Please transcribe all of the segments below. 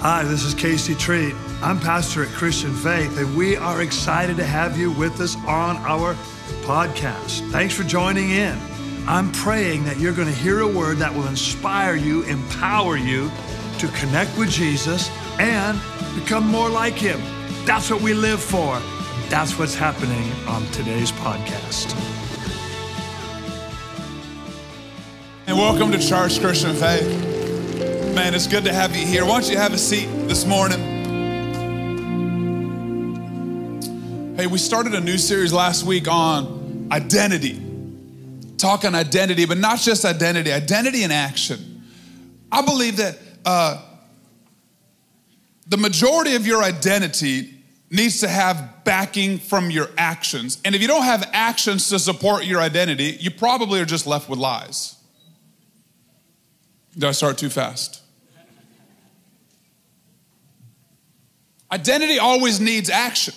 Hi, this is Casey Treat. I'm pastor at Christian Faith, and we are excited to have you with us on our podcast. Thanks for joining in. I'm praying that you're going to hear a word that will inspire you, empower you to connect with Jesus and become more like Him. That's what we live for. That's what's happening on today's podcast. And welcome to Church Christian Faith. Man, it's good to have you here. Why don't you have a seat this morning? Hey, we started a new series last week on identity. Talking on identity, but not just identity, identity in action. I believe that uh, the majority of your identity needs to have backing from your actions. And if you don't have actions to support your identity, you probably are just left with lies. Did I start too fast? Identity always needs action.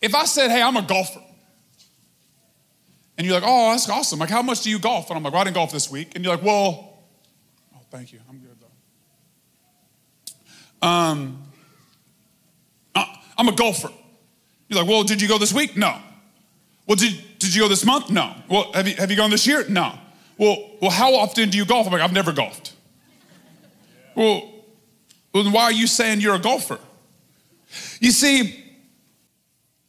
If I said, hey, I'm a golfer, and you're like, oh, that's awesome. Like, how much do you golf? And I'm like, well, I didn't golf this week. And you're like, well, oh, thank you. I'm good though. Um, uh, I'm a golfer. You're like, well, did you go this week? No. Well, did, did you go this month? No. Well, have you, have you gone this year? No. Well, well, how often do you golf? I'm like, I've never golfed. Well, well, then why are you saying you're a golfer? You see,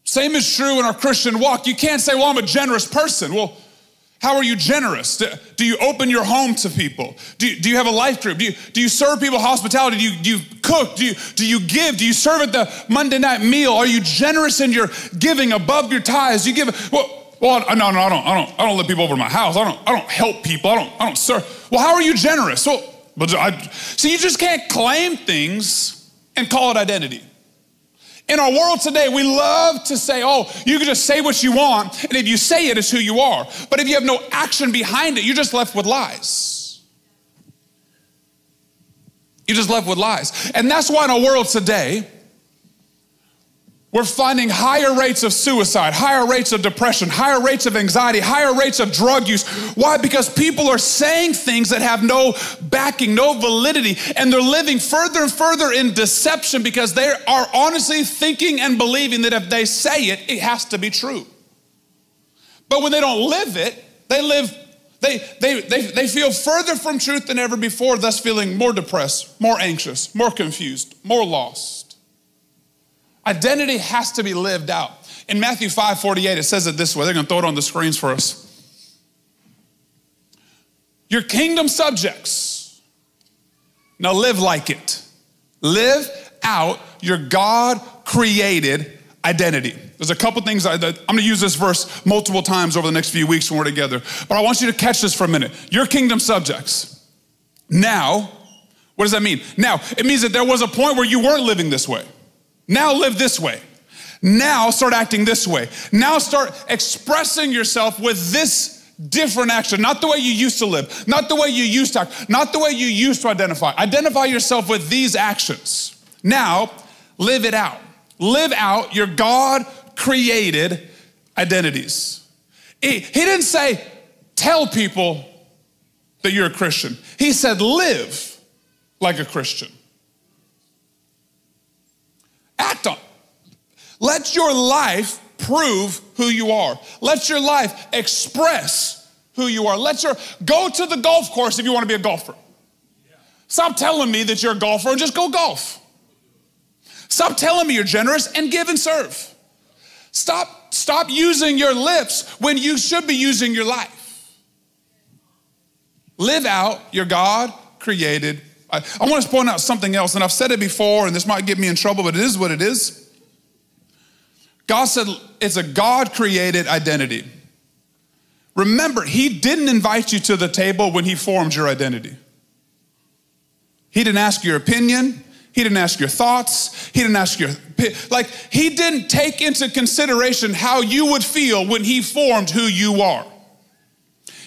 same is true in our Christian walk. You can't say, well, I'm a generous person. Well, how are you generous? Do you open your home to people? Do you, do you have a life group? Do you, do you serve people hospitality? Do you, do you cook? Do you, do you give? Do you serve at the Monday night meal? Are you generous in your giving above your tithes? You give, well, well, no, no, I don't, I don't, I don't let people over my house. I don't, I don't help people. I don't, I don't serve. Well, how are you generous? Well, but I, see, you just can't claim things and call it identity. In our world today, we love to say, oh, you can just say what you want, and if you say it, it's who you are. But if you have no action behind it, you're just left with lies. You're just left with lies. And that's why in our world today, we're finding higher rates of suicide, higher rates of depression, higher rates of anxiety, higher rates of drug use. Why? Because people are saying things that have no backing, no validity, and they're living further and further in deception because they are honestly thinking and believing that if they say it, it has to be true. But when they don't live it, they live, they, they, they, they feel further from truth than ever before, thus feeling more depressed, more anxious, more confused, more lost. Identity has to be lived out. In Matthew 5 48, it says it this way. They're going to throw it on the screens for us. Your kingdom subjects. Now live like it. Live out your God created identity. There's a couple things I, am going to use this verse multiple times over the next few weeks when we're together. But I want you to catch this for a minute. Your kingdom subjects. Now, what does that mean? Now, it means that there was a point where you weren't living this way. Now live this way. Now start acting this way. Now start expressing yourself with this different action, not the way you used to live, not the way you used to act, not the way you used to identify. Identify yourself with these actions. Now live it out. Live out your God created identities. He, he didn't say, tell people that you're a Christian. He said, live like a Christian. Act on. Let your life prove who you are. Let your life express who you are. Let your go to the golf course if you want to be a golfer. Stop telling me that you're a golfer and just go golf. Stop telling me you're generous and give and serve. Stop, stop using your lips when you should be using your life. Live out your God created I, I want to point out something else, and I've said it before, and this might get me in trouble, but it is what it is. God said it's a God created identity. Remember, He didn't invite you to the table when He formed your identity. He didn't ask your opinion. He didn't ask your thoughts. He didn't ask your, like, He didn't take into consideration how you would feel when He formed who you are.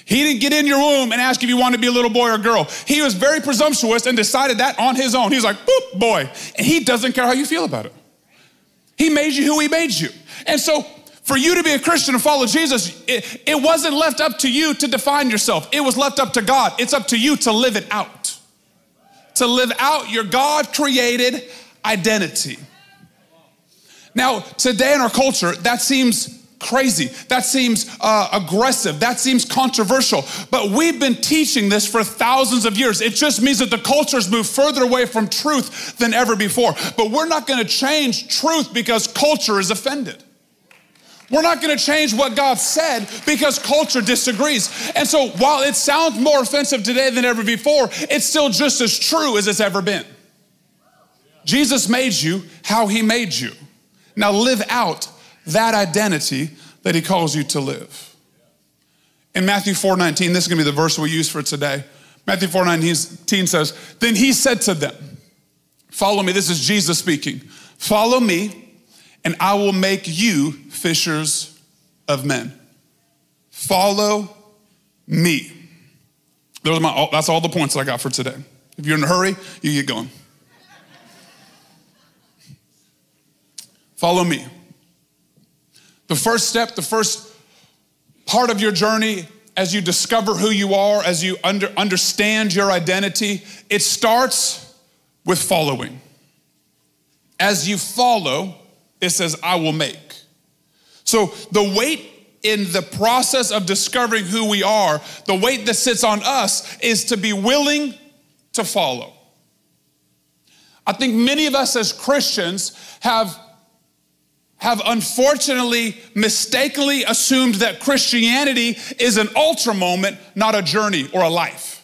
He didn't get in your womb and ask if you wanted to be a little boy or girl. He was very presumptuous and decided that on his own. He's like, boop, boy. And he doesn't care how you feel about it. He made you who he made you. And so for you to be a Christian and follow Jesus, it, it wasn't left up to you to define yourself. It was left up to God. It's up to you to live it out to live out your God created identity. Now, today in our culture, that seems crazy. That seems uh, aggressive. That seems controversial. But we've been teaching this for thousands of years. It just means that the culture's moved further away from truth than ever before. But we're not going to change truth because culture is offended. We're not going to change what God said because culture disagrees. And so while it sounds more offensive today than ever before, it's still just as true as it's ever been. Jesus made you how he made you. Now live out that identity that he calls you to live. In Matthew 4:19, this is going to be the verse we use for today. Matthew 4:19 says, "Then he said to them, Follow me. This is Jesus speaking. Follow me, and I will make you fishers of men. Follow me. Those are my, that's all the points that I got for today. If you're in a hurry, you get going. Follow me. The first step, the first part of your journey as you discover who you are, as you under, understand your identity, it starts with following. As you follow, it says, I will make. So the weight in the process of discovering who we are, the weight that sits on us is to be willing to follow. I think many of us as Christians have have unfortunately mistakenly assumed that Christianity is an ultra moment, not a journey or a life.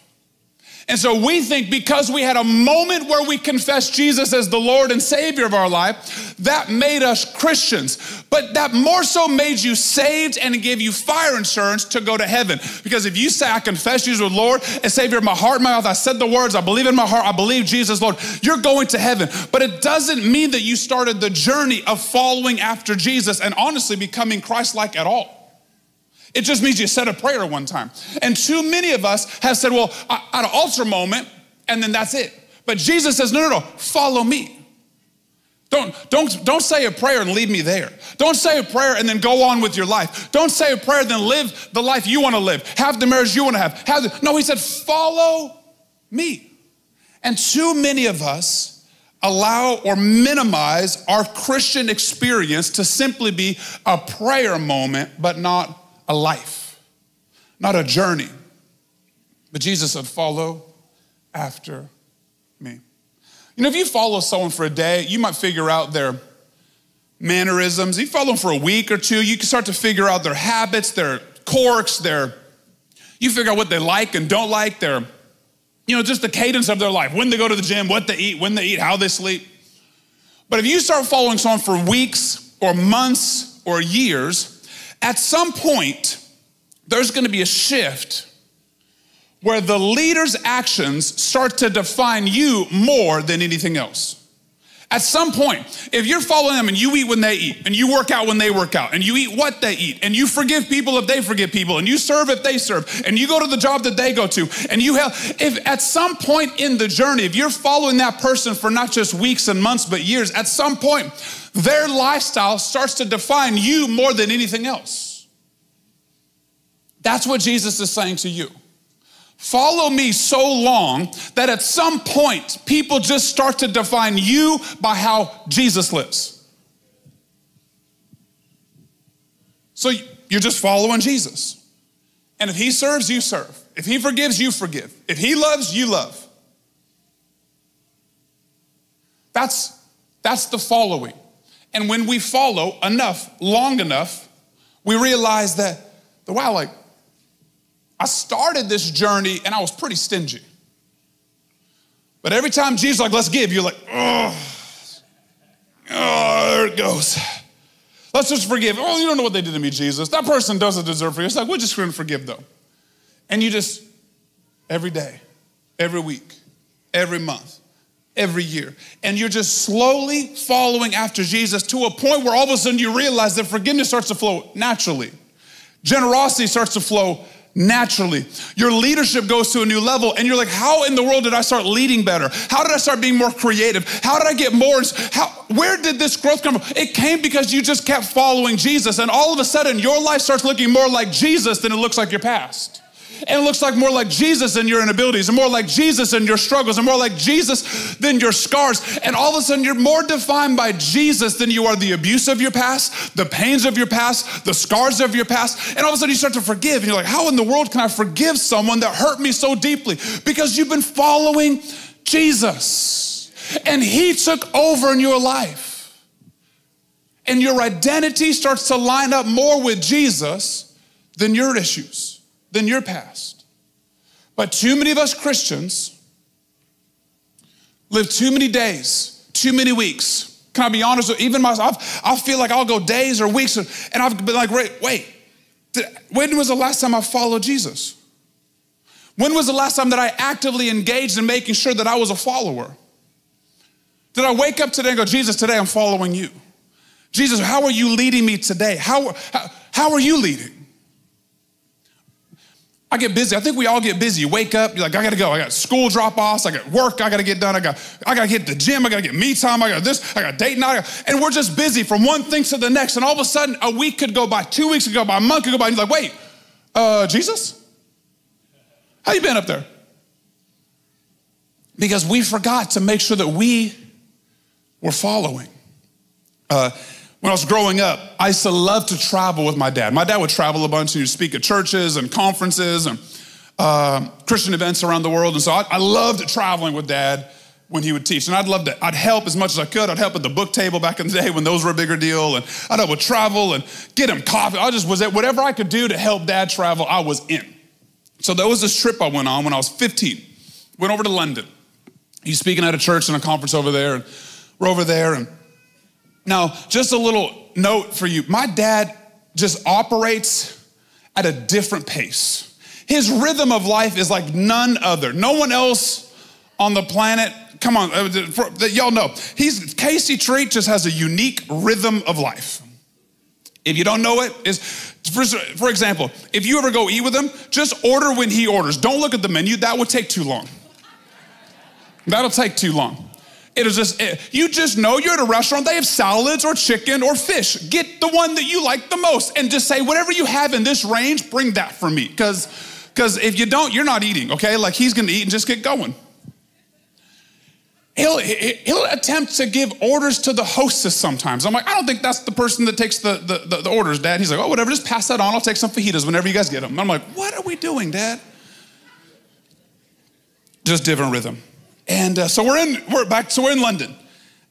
And so we think because we had a moment where we confessed Jesus as the Lord and Savior of our life, that made us Christians. But that more so made you saved and gave you fire insurance to go to heaven. Because if you say, I confess Jesus as Lord and Savior of my heart my mouth, I said the words, I believe in my heart, I believe Jesus, Lord, you're going to heaven. But it doesn't mean that you started the journey of following after Jesus and honestly becoming Christ like at all. It just means you said a prayer one time. And too many of us have said, well, at an altar moment, and then that's it. But Jesus says, no, no, no, follow me. Don't, don't, don't say a prayer and leave me there. Don't say a prayer and then go on with your life. Don't say a prayer then live the life you want to live. Have the marriage you want to have. have the, no, he said, follow me. And too many of us allow or minimize our Christian experience to simply be a prayer moment, but not a life, not a journey. But Jesus said, Follow after me. You know, if you follow someone for a day, you might figure out their mannerisms. You follow them for a week or two, you can start to figure out their habits, their quirks, their, you figure out what they like and don't like, their, you know, just the cadence of their life, when they go to the gym, what they eat, when they eat, how they sleep. But if you start following someone for weeks or months or years, at some point, there's going to be a shift where the leader's actions start to define you more than anything else. At some point, if you're following them and you eat when they eat, and you work out when they work out, and you eat what they eat, and you forgive people if they forgive people, and you serve if they serve, and you go to the job that they go to, and you help, if at some point in the journey, if you're following that person for not just weeks and months, but years, at some point, their lifestyle starts to define you more than anything else. That's what Jesus is saying to you. Follow me so long that at some point people just start to define you by how Jesus lives. So you're just following Jesus. And if he serves, you serve. If he forgives, you forgive. If he loves, you love. That's, that's the following. And when we follow enough, long enough, we realize that, the wow, like, I started this journey and I was pretty stingy. But every time Jesus like, let's give, you're like, oh, oh, there it goes. Let's just forgive. Oh, you don't know what they did to me, Jesus. That person doesn't deserve for you. It's like, we're just going to forgive though. And you just, every day, every week, every month, every year. And you're just slowly following after Jesus to a point where all of a sudden you realize that forgiveness starts to flow naturally. Generosity starts to flow naturally. Your leadership goes to a new level, and you're like, How in the world did I start leading better? How did I start being more creative? How did I get more? How, where did this growth come from? It came because you just kept following Jesus, and all of a sudden, your life starts looking more like Jesus than it looks like your past. And it looks like more like Jesus than your inabilities, and more like Jesus than your struggles, and more like Jesus than your scars. And all of a sudden, you're more defined by Jesus than you are the abuse of your past, the pains of your past, the scars of your past. And all of a sudden, you start to forgive. And you're like, how in the world can I forgive someone that hurt me so deeply? Because you've been following Jesus, and He took over in your life and your identity starts to line up more with Jesus than your issues, than your past. But too many of us Christians live too many days, too many weeks. Can I be honest? With, even myself, I feel like I'll go days or weeks, and I've been like, wait, wait, when was the last time I followed Jesus? When was the last time that I actively engaged in making sure that I was a follower? Did I wake up today and go, Jesus, today I'm following you? Jesus, how are you leading me today? How, how, how are you leading? I get busy. I think we all get busy. You wake up, you're like, I gotta go. I got school drop offs, I got work I gotta get done, I got I gotta hit the gym, I gotta get me time, I got this, I got date night. And we're just busy from one thing to the next. And all of a sudden, a week could go by, two weeks could go by, a month could go by, and you're like, wait, uh, Jesus? How you been up there? Because we forgot to make sure that we were following. Uh, when I was growing up, I used to love to travel with my dad. My dad would travel a bunch and he'd speak at churches and conferences and uh, Christian events around the world. And so I, I, loved traveling with dad when he would teach. And I'd love to, I'd help as much as I could. I'd help at the book table back in the day when those were a bigger deal. And I'd help with travel and get him coffee. I just was at whatever I could do to help dad travel, I was in. So there was this trip I went on when I was 15. Went over to London. He's speaking at a church and a conference over there. And we're over there and now, just a little note for you my dad just operates at a different pace. His rhythm of life is like none other. No one else on the planet, come on, uh, y'all know, he's, Casey Treat just has a unique rhythm of life. If you don't know it, is for, for example, if you ever go eat with him, just order when he orders. Don't look at the menu, that would take too long. That'll take too long. It is just, it, you just know you're at a restaurant, they have salads or chicken or fish. Get the one that you like the most and just say, whatever you have in this range, bring that for me. Because because if you don't, you're not eating, okay? Like he's gonna eat and just get going. He'll, he'll attempt to give orders to the hostess sometimes. I'm like, I don't think that's the person that takes the, the, the, the orders, Dad. He's like, oh, whatever, just pass that on. I'll take some fajitas whenever you guys get them. I'm like, what are we doing, Dad? Just different rhythm. And uh, so we're in, we're back, so we're in London.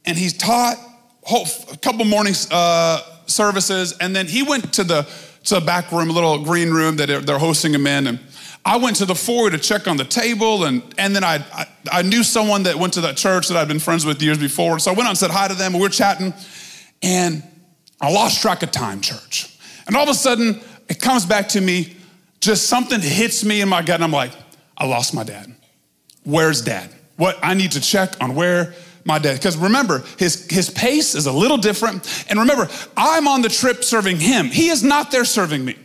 And he's taught whole, a couple morning uh, services. And then he went to the, to the back room, a little green room that they're hosting him in. And I went to the foyer to check on the table. And, and then I, I, I knew someone that went to that church that I'd been friends with years before. So I went on and said hi to them. We were chatting. And I lost track of time, church. And all of a sudden, it comes back to me, just something hits me in my gut. And I'm like, I lost my dad. Where's dad? What I need to check on where my dad, because remember, his, his pace is a little different. And remember, I'm on the trip serving him. He is not there serving me.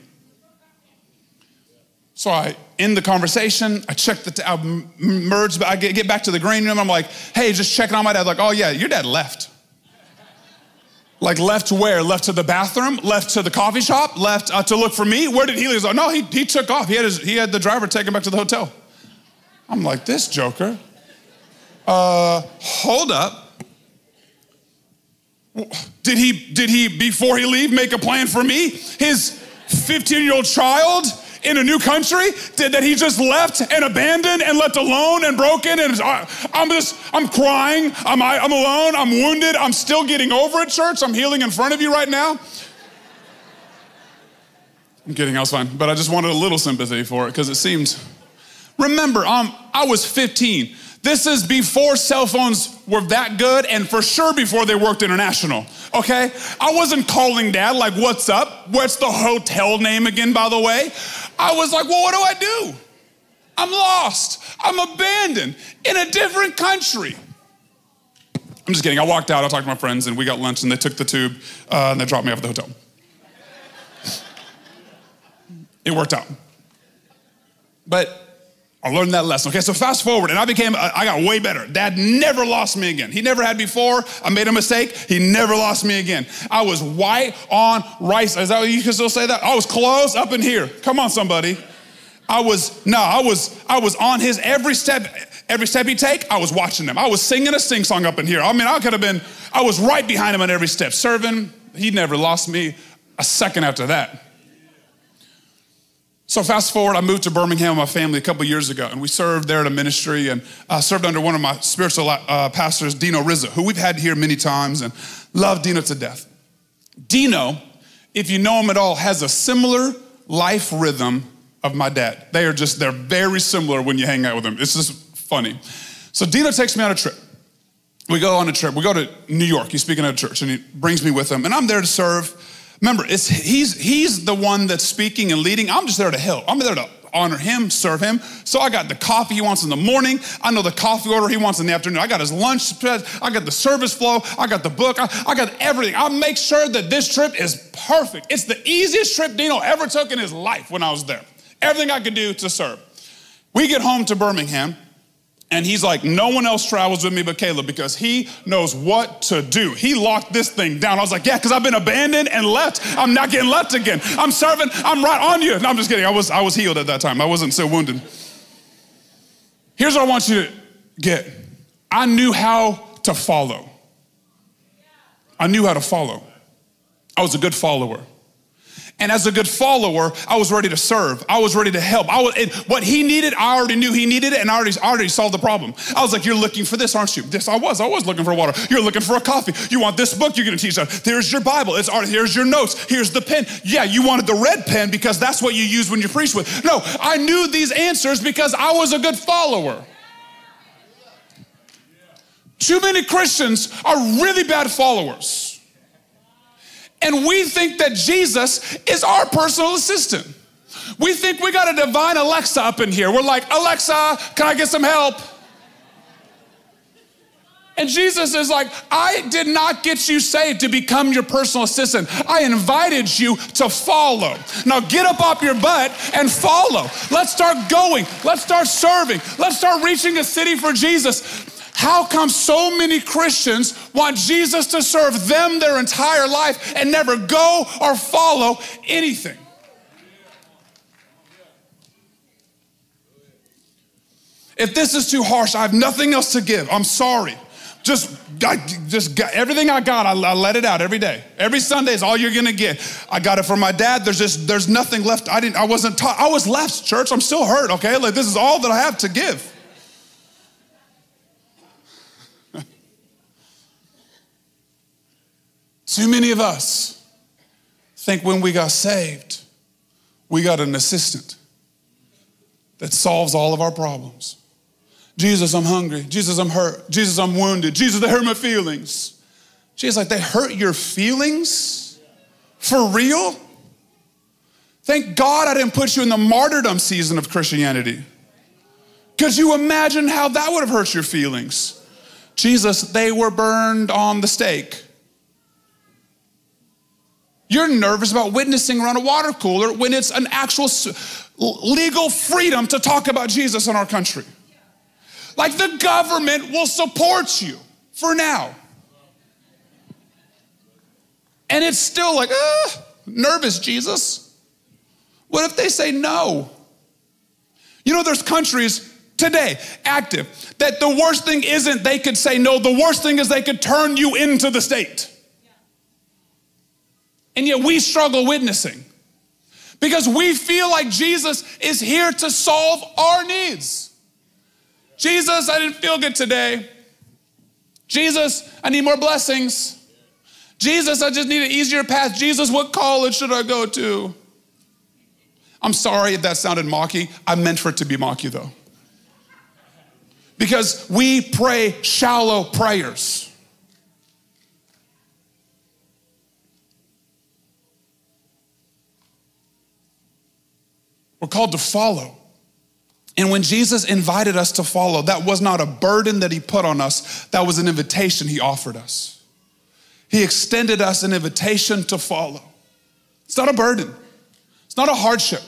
So I end the conversation. I check the, t- I merge, I get back to the green room. I'm like, hey, just checking on my dad. Like, oh yeah, your dad left. Like left where? Left to the bathroom? Left to the coffee shop? Left uh, to look for me? Where did he leave? Oh, no, he, he took off. He had, his, he had the driver take him back to the hotel. I'm like, this joker uh, hold up. Did he, did he, before he leave, make a plan for me? His 15 year old child in a new country? Did that he just left and abandoned and left alone and broken and i'm just i'm crying. I'm, I'm alone. I'm wounded. I'm still getting over it church. I'm healing in front of you right now. I'm kidding. I was fine. But i just wanted a little sympathy for it because it seemed remember um, i was 15 this is before cell phones were that good and for sure before they worked international, okay? I wasn't calling dad like, what's up? What's the hotel name again, by the way? I was like, well, what do I do? I'm lost. I'm abandoned in a different country. I'm just kidding. I walked out, I talked to my friends, and we got lunch, and they took the tube uh, and they dropped me off at the hotel. it worked out. But I learned that lesson. Okay, so fast forward, and I became, uh, I got way better. Dad never lost me again. He never had before. I made a mistake. He never lost me again. I was white on rice. Is that what you can still say that? I was close up in here. Come on, somebody. I was, no, I was, I was on his every step, every step he take, I was watching him. I was singing a sing song up in here. I mean, I could have been, I was right behind him on every step, serving. He never lost me a second after that. So fast forward, I moved to Birmingham with my family a couple years ago, and we served there at a ministry and I served under one of my spiritual uh, pastors, Dino Rizzo, who we've had here many times and love Dino to death. Dino, if you know him at all, has a similar life rhythm of my dad. They are just, they're very similar when you hang out with them. It's just funny. So Dino takes me on a trip. We go on a trip. We go to New York. He's speaking at a church and he brings me with him. And I'm there to serve. Remember, it's, he's, he's the one that's speaking and leading. I'm just there to help. I'm there to honor him, serve him. So I got the coffee he wants in the morning. I know the coffee order he wants in the afternoon. I got his lunch. I got the service flow. I got the book. I, I got everything. I make sure that this trip is perfect. It's the easiest trip Dino ever took in his life when I was there. Everything I could do to serve. We get home to Birmingham. And he's like, no one else travels with me but Caleb because he knows what to do. He locked this thing down. I was like, yeah, because I've been abandoned and left. I'm not getting left again. I'm serving. I'm right on you. No, I'm just kidding. I was, I was healed at that time. I wasn't so wounded. Here's what I want you to get. I knew how to follow. I knew how to follow. I was a good follower. And as a good follower, I was ready to serve. I was ready to help. I was, what he needed, I already knew he needed it, and I already, already solved the problem. I was like, "You're looking for this, aren't you?" This I was. I was looking for water. You're looking for a coffee. You want this book? You're going to teach us. Here's your Bible. It's already, here's your notes. Here's the pen. Yeah, you wanted the red pen because that's what you use when you preach with. No, I knew these answers because I was a good follower. Too many Christians are really bad followers. And we think that Jesus is our personal assistant. We think we got a divine Alexa up in here. We're like, Alexa, can I get some help? And Jesus is like, I did not get you saved to become your personal assistant. I invited you to follow. Now get up off your butt and follow. Let's start going. Let's start serving. Let's start reaching a city for Jesus. How come so many Christians want Jesus to serve them their entire life and never go or follow anything? If this is too harsh, I have nothing else to give. I'm sorry. Just, I, just got, everything I got, I, I let it out every day. Every Sunday is all you're gonna get. I got it from my dad. There's just, there's nothing left. I didn't, I wasn't taught. I was left, church. I'm still hurt. Okay, like this is all that I have to give. Too many of us think when we got saved, we got an assistant that solves all of our problems. Jesus, I'm hungry. Jesus, I'm hurt. Jesus, I'm wounded. Jesus, they hurt my feelings. Jesus, like, they hurt your feelings? For real? Thank God I didn't put you in the martyrdom season of Christianity. Could you imagine how that would have hurt your feelings? Jesus, they were burned on the stake. You're nervous about witnessing around a water cooler when it's an actual legal freedom to talk about Jesus in our country. Like the government will support you for now. And it's still like, ah, nervous, Jesus. What if they say no? You know, there's countries today, active, that the worst thing isn't they could say no, the worst thing is they could turn you into the state. And yet we struggle witnessing because we feel like Jesus is here to solve our needs. Jesus, I didn't feel good today. Jesus, I need more blessings. Jesus, I just need an easier path. Jesus, what college should I go to? I'm sorry if that sounded mocky. I meant for it to be mocky though. Because we pray shallow prayers. We're called to follow. And when Jesus invited us to follow, that was not a burden that he put on us, that was an invitation he offered us. He extended us an invitation to follow. It's not a burden, it's not a hardship.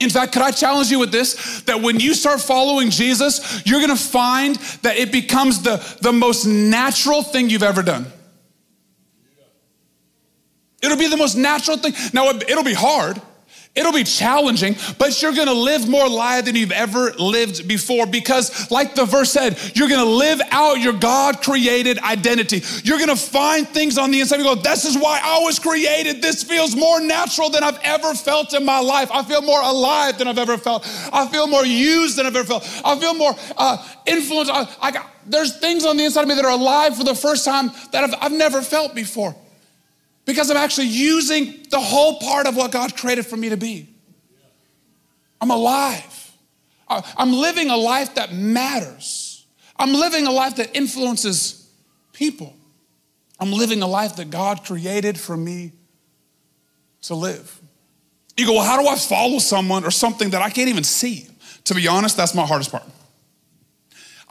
In fact, could I challenge you with this? That when you start following Jesus, you're gonna find that it becomes the, the most natural thing you've ever done. It'll be the most natural thing. Now, it'll be hard. It'll be challenging, but you're gonna live more life than you've ever lived before because, like the verse said, you're gonna live out your God created identity. You're gonna find things on the inside. You go, This is why I was created. This feels more natural than I've ever felt in my life. I feel more alive than I've ever felt. I feel more used than I've ever felt. I feel more uh, influenced. I, I got, there's things on the inside of me that are alive for the first time that I've, I've never felt before because I'm actually using the whole part of what God created for me to be. I'm alive. I'm living a life that matters. I'm living a life that influences people. I'm living a life that God created for me to live. You go, well, how do I follow someone or something that I can't even see? To be honest, that's my hardest part.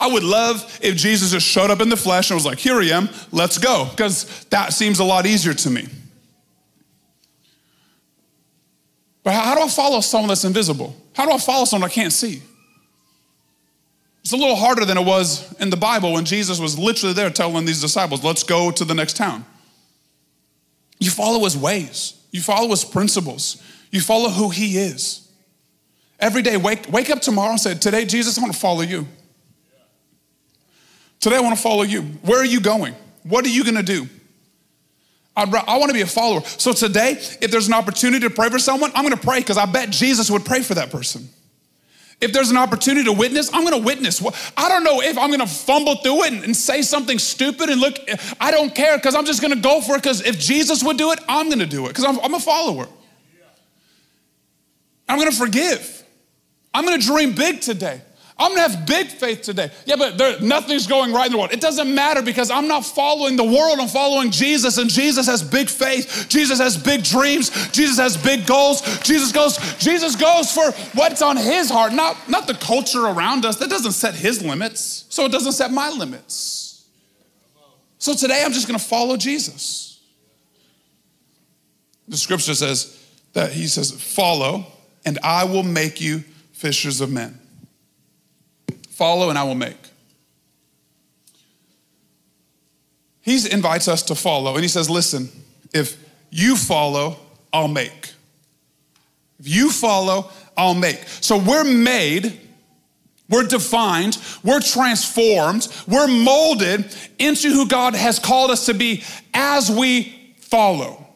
I would love if Jesus just showed up in the flesh and was like, here I am, let's go, because that seems a lot easier to me. But how do I follow someone that's invisible? How do I follow someone I can't see? It's a little harder than it was in the Bible when Jesus was literally there telling these disciples, let's go to the next town. You follow his ways, you follow his principles, you follow who he is. Every day, wake, wake up tomorrow and say, Today, Jesus, I want to follow you. Today, I want to follow you. Where are you going? What are you going to do? I'd, i want to be a follower. So today, if there's an opportunity to pray for someone, I'm going to pray because I bet Jesus would pray for that person. If there's an opportunity to witness, I'm gonna witness. I don't know if I'm gonna fumble through it and, and say something stupid and look, I don't care because I'm just gonna go for it because if Jesus would do it, I'm gonna do it because I'm, I'm a follower. I'm gonna forgive. I'm gonna dream big today. I'm gonna have big faith today. Yeah, but there, nothing's going right in the world. It doesn't matter because I'm not following the world, I'm following Jesus, and Jesus has big faith. Jesus has big dreams. Jesus has big goals. Jesus goes, Jesus goes for what's on his heart, not, not the culture around us. That doesn't set his limits, so it doesn't set my limits. So today I'm just gonna follow Jesus. The scripture says that he says, Follow, and I will make you fishers of men. Follow and I will make. He invites us to follow and he says, Listen, if you follow, I'll make. If you follow, I'll make. So we're made, we're defined, we're transformed, we're molded into who God has called us to be as we follow.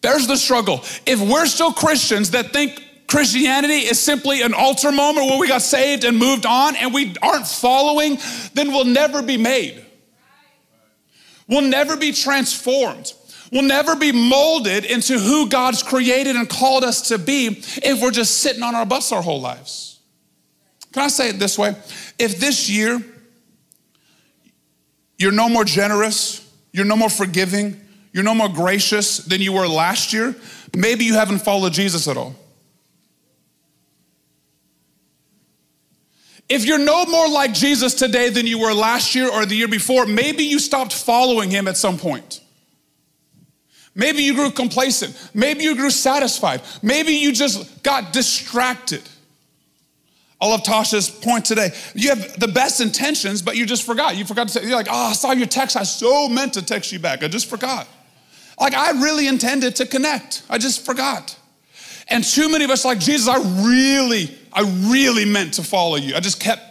There's the struggle. If we're still Christians that think Christianity is simply an altar moment where we got saved and moved on and we aren't following, then we'll never be made. We'll never be transformed. We'll never be molded into who God's created and called us to be if we're just sitting on our butts our whole lives. Can I say it this way? If this year you're no more generous, you're no more forgiving, you're no more gracious than you were last year, maybe you haven't followed Jesus at all. If you're no more like Jesus today than you were last year or the year before, maybe you stopped following him at some point. Maybe you grew complacent. Maybe you grew satisfied. Maybe you just got distracted. I love Tasha's point today. You have the best intentions, but you just forgot. You forgot to say, you're like, oh, I saw your text. I so meant to text you back. I just forgot. Like, I really intended to connect. I just forgot. And too many of us like, Jesus, I really, I really meant to follow you. I just kept,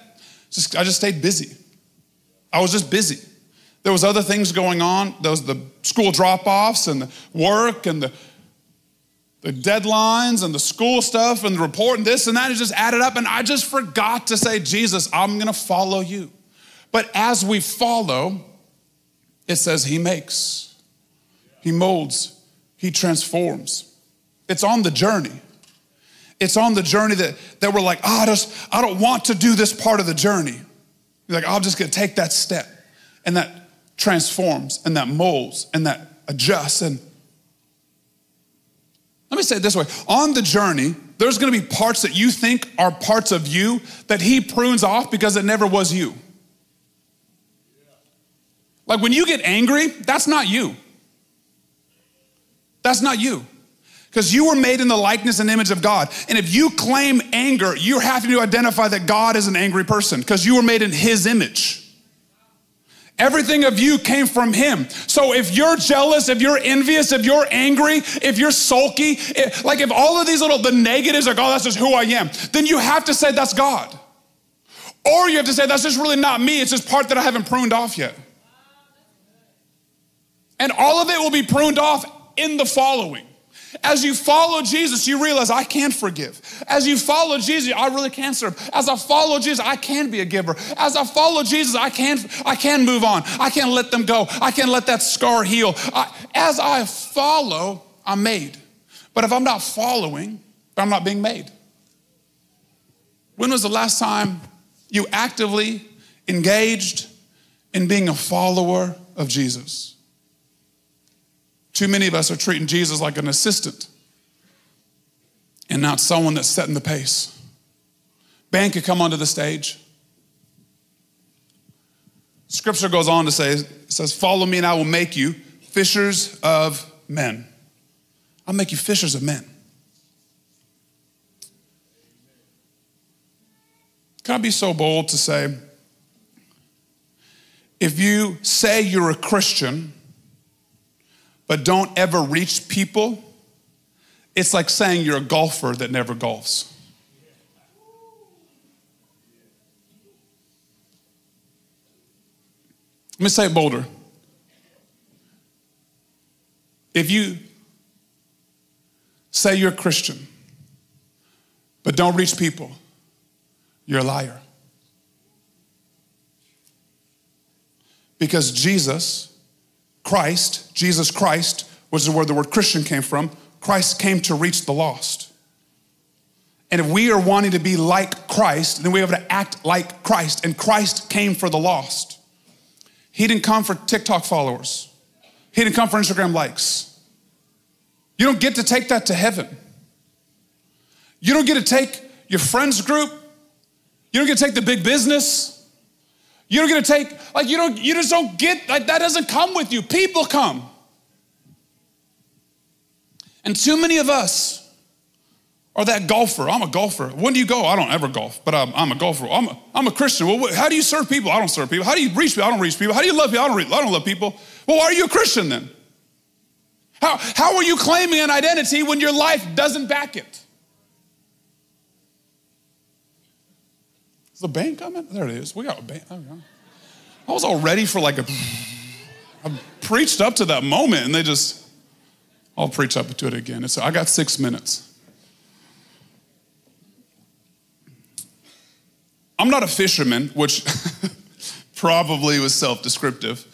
just, I just stayed busy. I was just busy. There was other things going on. There was the school drop-offs and the work and the, the deadlines and the school stuff and the report and this and that. It just added up. And I just forgot to say, Jesus, I'm going to follow you. But as we follow, it says he makes, he molds, he transforms. It's on the journey. It's on the journey that, that we're like, oh, I, just, I don't want to do this part of the journey. You're like, I'm just gonna take that step. And that transforms and that molds and that adjusts. And let me say it this way on the journey, there's gonna be parts that you think are parts of you that he prunes off because it never was you. Like when you get angry, that's not you. That's not you because you were made in the likeness and image of God. And if you claim anger, you're having to identify that God is an angry person because you were made in his image. Everything of you came from him. So if you're jealous, if you're envious, if you're angry, if you're sulky, if, like if all of these little, the negatives are, oh, that's just who I am, then you have to say that's God. Or you have to say that's just really not me, it's just part that I haven't pruned off yet. And all of it will be pruned off in the following. As you follow Jesus, you realize I can forgive. As you follow Jesus, I really can serve. As I follow Jesus, I can be a giver. As I follow Jesus, I can I can move on. I can't let them go. I can't let that scar heal. I, as I follow, I'm made. But if I'm not following, I'm not being made. When was the last time you actively engaged in being a follower of Jesus? Too many of us are treating Jesus like an assistant and not someone that's setting the pace. Ben could come onto the stage. Scripture goes on to say, it says, Follow me and I will make you fishers of men. I'll make you fishers of men. Can I be so bold to say, if you say you're a Christian, but don't ever reach people, it's like saying you're a golfer that never golfs. Let me say it bolder. If you say you're a Christian, but don't reach people, you're a liar. Because Jesus Christ, Jesus Christ, was where the word Christian came from. Christ came to reach the lost. And if we are wanting to be like Christ, then we have to act like Christ. And Christ came for the lost. He didn't come for TikTok followers, He didn't come for Instagram likes. You don't get to take that to heaven. You don't get to take your friends group. You don't get to take the big business. You don't get to take, like, you don't, you just don't get, like, that doesn't come with you. People come. And too many of us are that golfer. I'm a golfer. When do you go? I don't ever golf, but I'm, I'm a golfer. I'm a, I'm a Christian. Well, how do you serve people? I don't serve people. How do you reach people? I don't reach people. How do you love people? I don't, I don't love people. Well, why are you a Christian then? How, how are you claiming an identity when your life doesn't back it? The band coming? There it is. We got a band. I was all ready for like a. I preached up to that moment, and they just. I'll preach up to it again. So I got six minutes. I'm not a fisherman, which probably was self descriptive,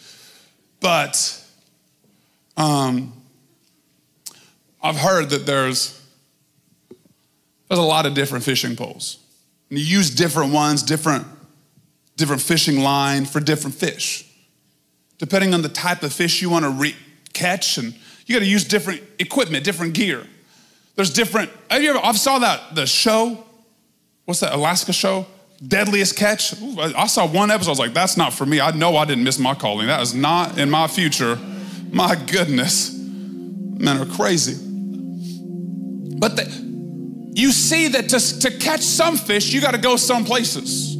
but um, I've heard that there's, there's a lot of different fishing poles. And you use different ones, different, different fishing line for different fish. Depending on the type of fish you want to re- catch, and you got to use different equipment, different gear. There's different. Have you ever? I saw that the show. What's that Alaska show? Deadliest Catch. Ooh, I saw one episode. I was like, that's not for me. I know I didn't miss my calling. That is not in my future. My goodness, men are crazy. But the, you see that to, to catch some fish, you got to go some places.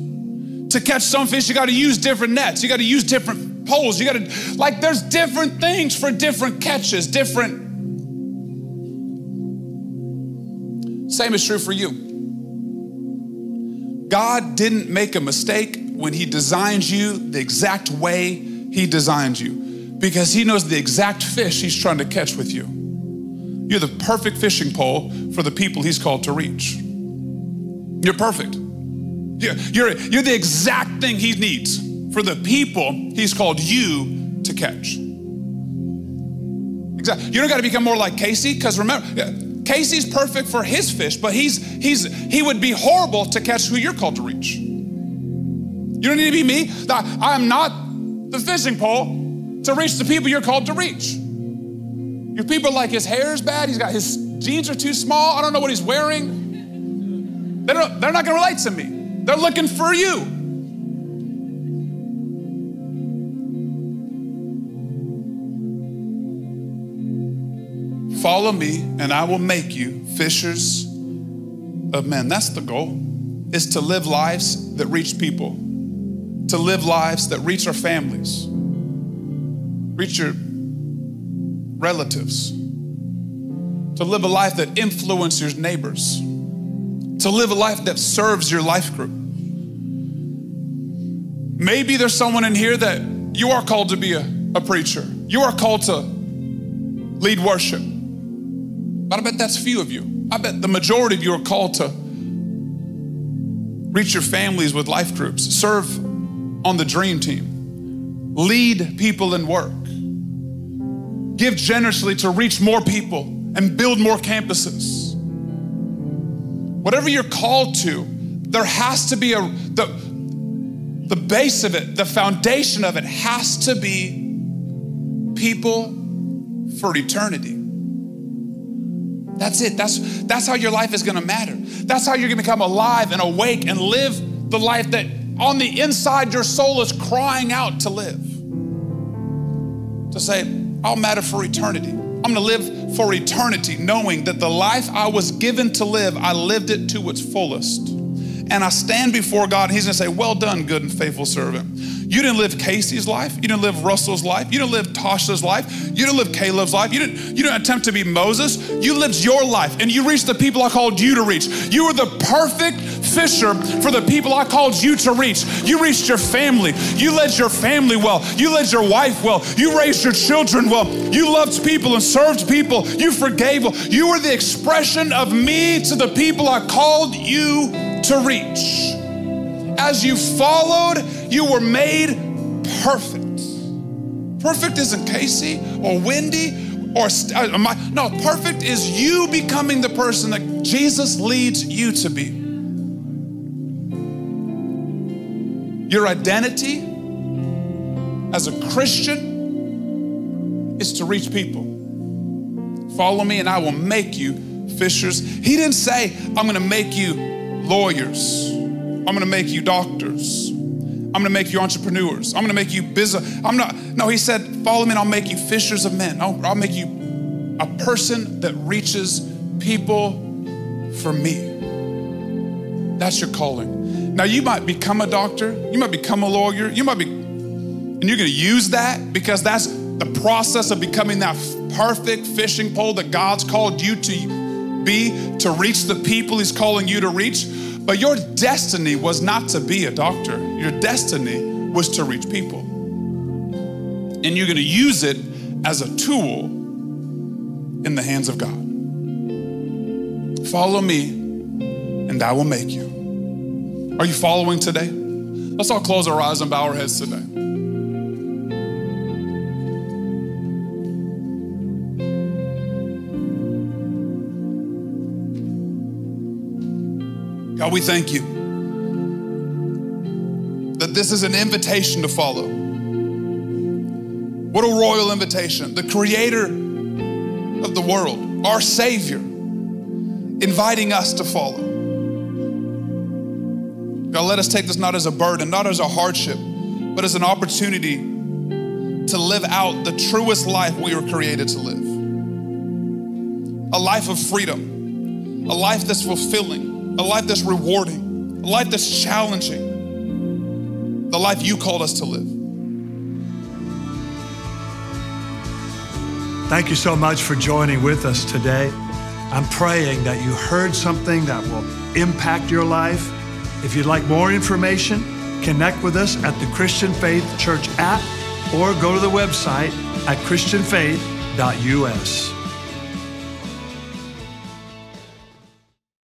To catch some fish, you got to use different nets. You got to use different poles. You got to, like, there's different things for different catches, different. Same is true for you. God didn't make a mistake when He designed you the exact way He designed you because He knows the exact fish He's trying to catch with you. You're the perfect fishing pole for the people He's called to reach. You're perfect. You're, you're, you're the exact thing He needs for the people He's called you to catch. Exactly. You don't got to become more like Casey, because remember, Casey's perfect for his fish, but he's he's he would be horrible to catch who you're called to reach. You don't need to be me. I am not the fishing pole to reach the people you're called to reach. Your people like his hair is bad, he's got his jeans are too small, I don't know what he's wearing. They're not, they're not gonna relate to me. They're looking for you. Follow me, and I will make you fishers of men. That's the goal, is to live lives that reach people, to live lives that reach our families reach your relatives, to live a life that influences your neighbors, to live a life that serves your life group. Maybe there's someone in here that you are called to be a, a preacher. You are called to lead worship. But I bet that's few of you. I bet the majority of you are called to reach your families with life groups, serve on the dream team, lead people in work, give generously to reach more people and build more campuses. Whatever you're called to, there has to be a the, the base of it, the foundation of it has to be people for eternity. That's it. That's that's how your life is going to matter. That's how you're going to become alive and awake and live the life that on the inside your soul is crying out to live. To say, I'll matter for eternity. I'm going to live for eternity knowing that the life I was given to live, I lived it to its fullest. And I stand before God, and He's going to say, Well done, good and faithful servant. You didn't live Casey's life. You didn't live Russell's life. You didn't live Tasha's life. You didn't live Caleb's life. You didn't, you didn't attempt to be Moses. You lived your life and you reached the people I called you to reach. You were the perfect fisher for the people I called you to reach. You reached your family. You led your family well. You led your wife well. You raised your children well. You loved people and served people. You forgave well. You were the expression of me to the people I called you to reach. As you followed, you were made perfect. Perfect isn't Casey or Wendy or uh, my, no, perfect is you becoming the person that Jesus leads you to be. Your identity as a Christian is to reach people. Follow me and I will make you fishers. He didn't say, I'm gonna make you lawyers, I'm gonna make you doctors, I'm gonna make you entrepreneurs, I'm gonna make you business. I'm not, no, he said, follow me and I'll make you fishers of men. I'll, I'll make you a person that reaches people for me. That's your calling. Now, you might become a doctor, you might become a lawyer, you might be, and you're gonna use that because that's the process of becoming that perfect fishing pole that God's called you to be to reach the people He's calling you to reach. But your destiny was not to be a doctor, your destiny was to reach people. And you're gonna use it as a tool in the hands of God. Follow me, and I will make you. Are you following today? Let's all close our eyes and bow our heads today. God, we thank you that this is an invitation to follow. What a royal invitation. The creator of the world, our Savior, inviting us to follow. God, let us take this not as a burden, not as a hardship, but as an opportunity to live out the truest life we were created to live a life of freedom, a life that's fulfilling, a life that's rewarding, a life that's challenging, the life you called us to live. Thank you so much for joining with us today. I'm praying that you heard something that will impact your life. If you'd like more information, connect with us at the Christian Faith Church app or go to the website at christianfaith.us.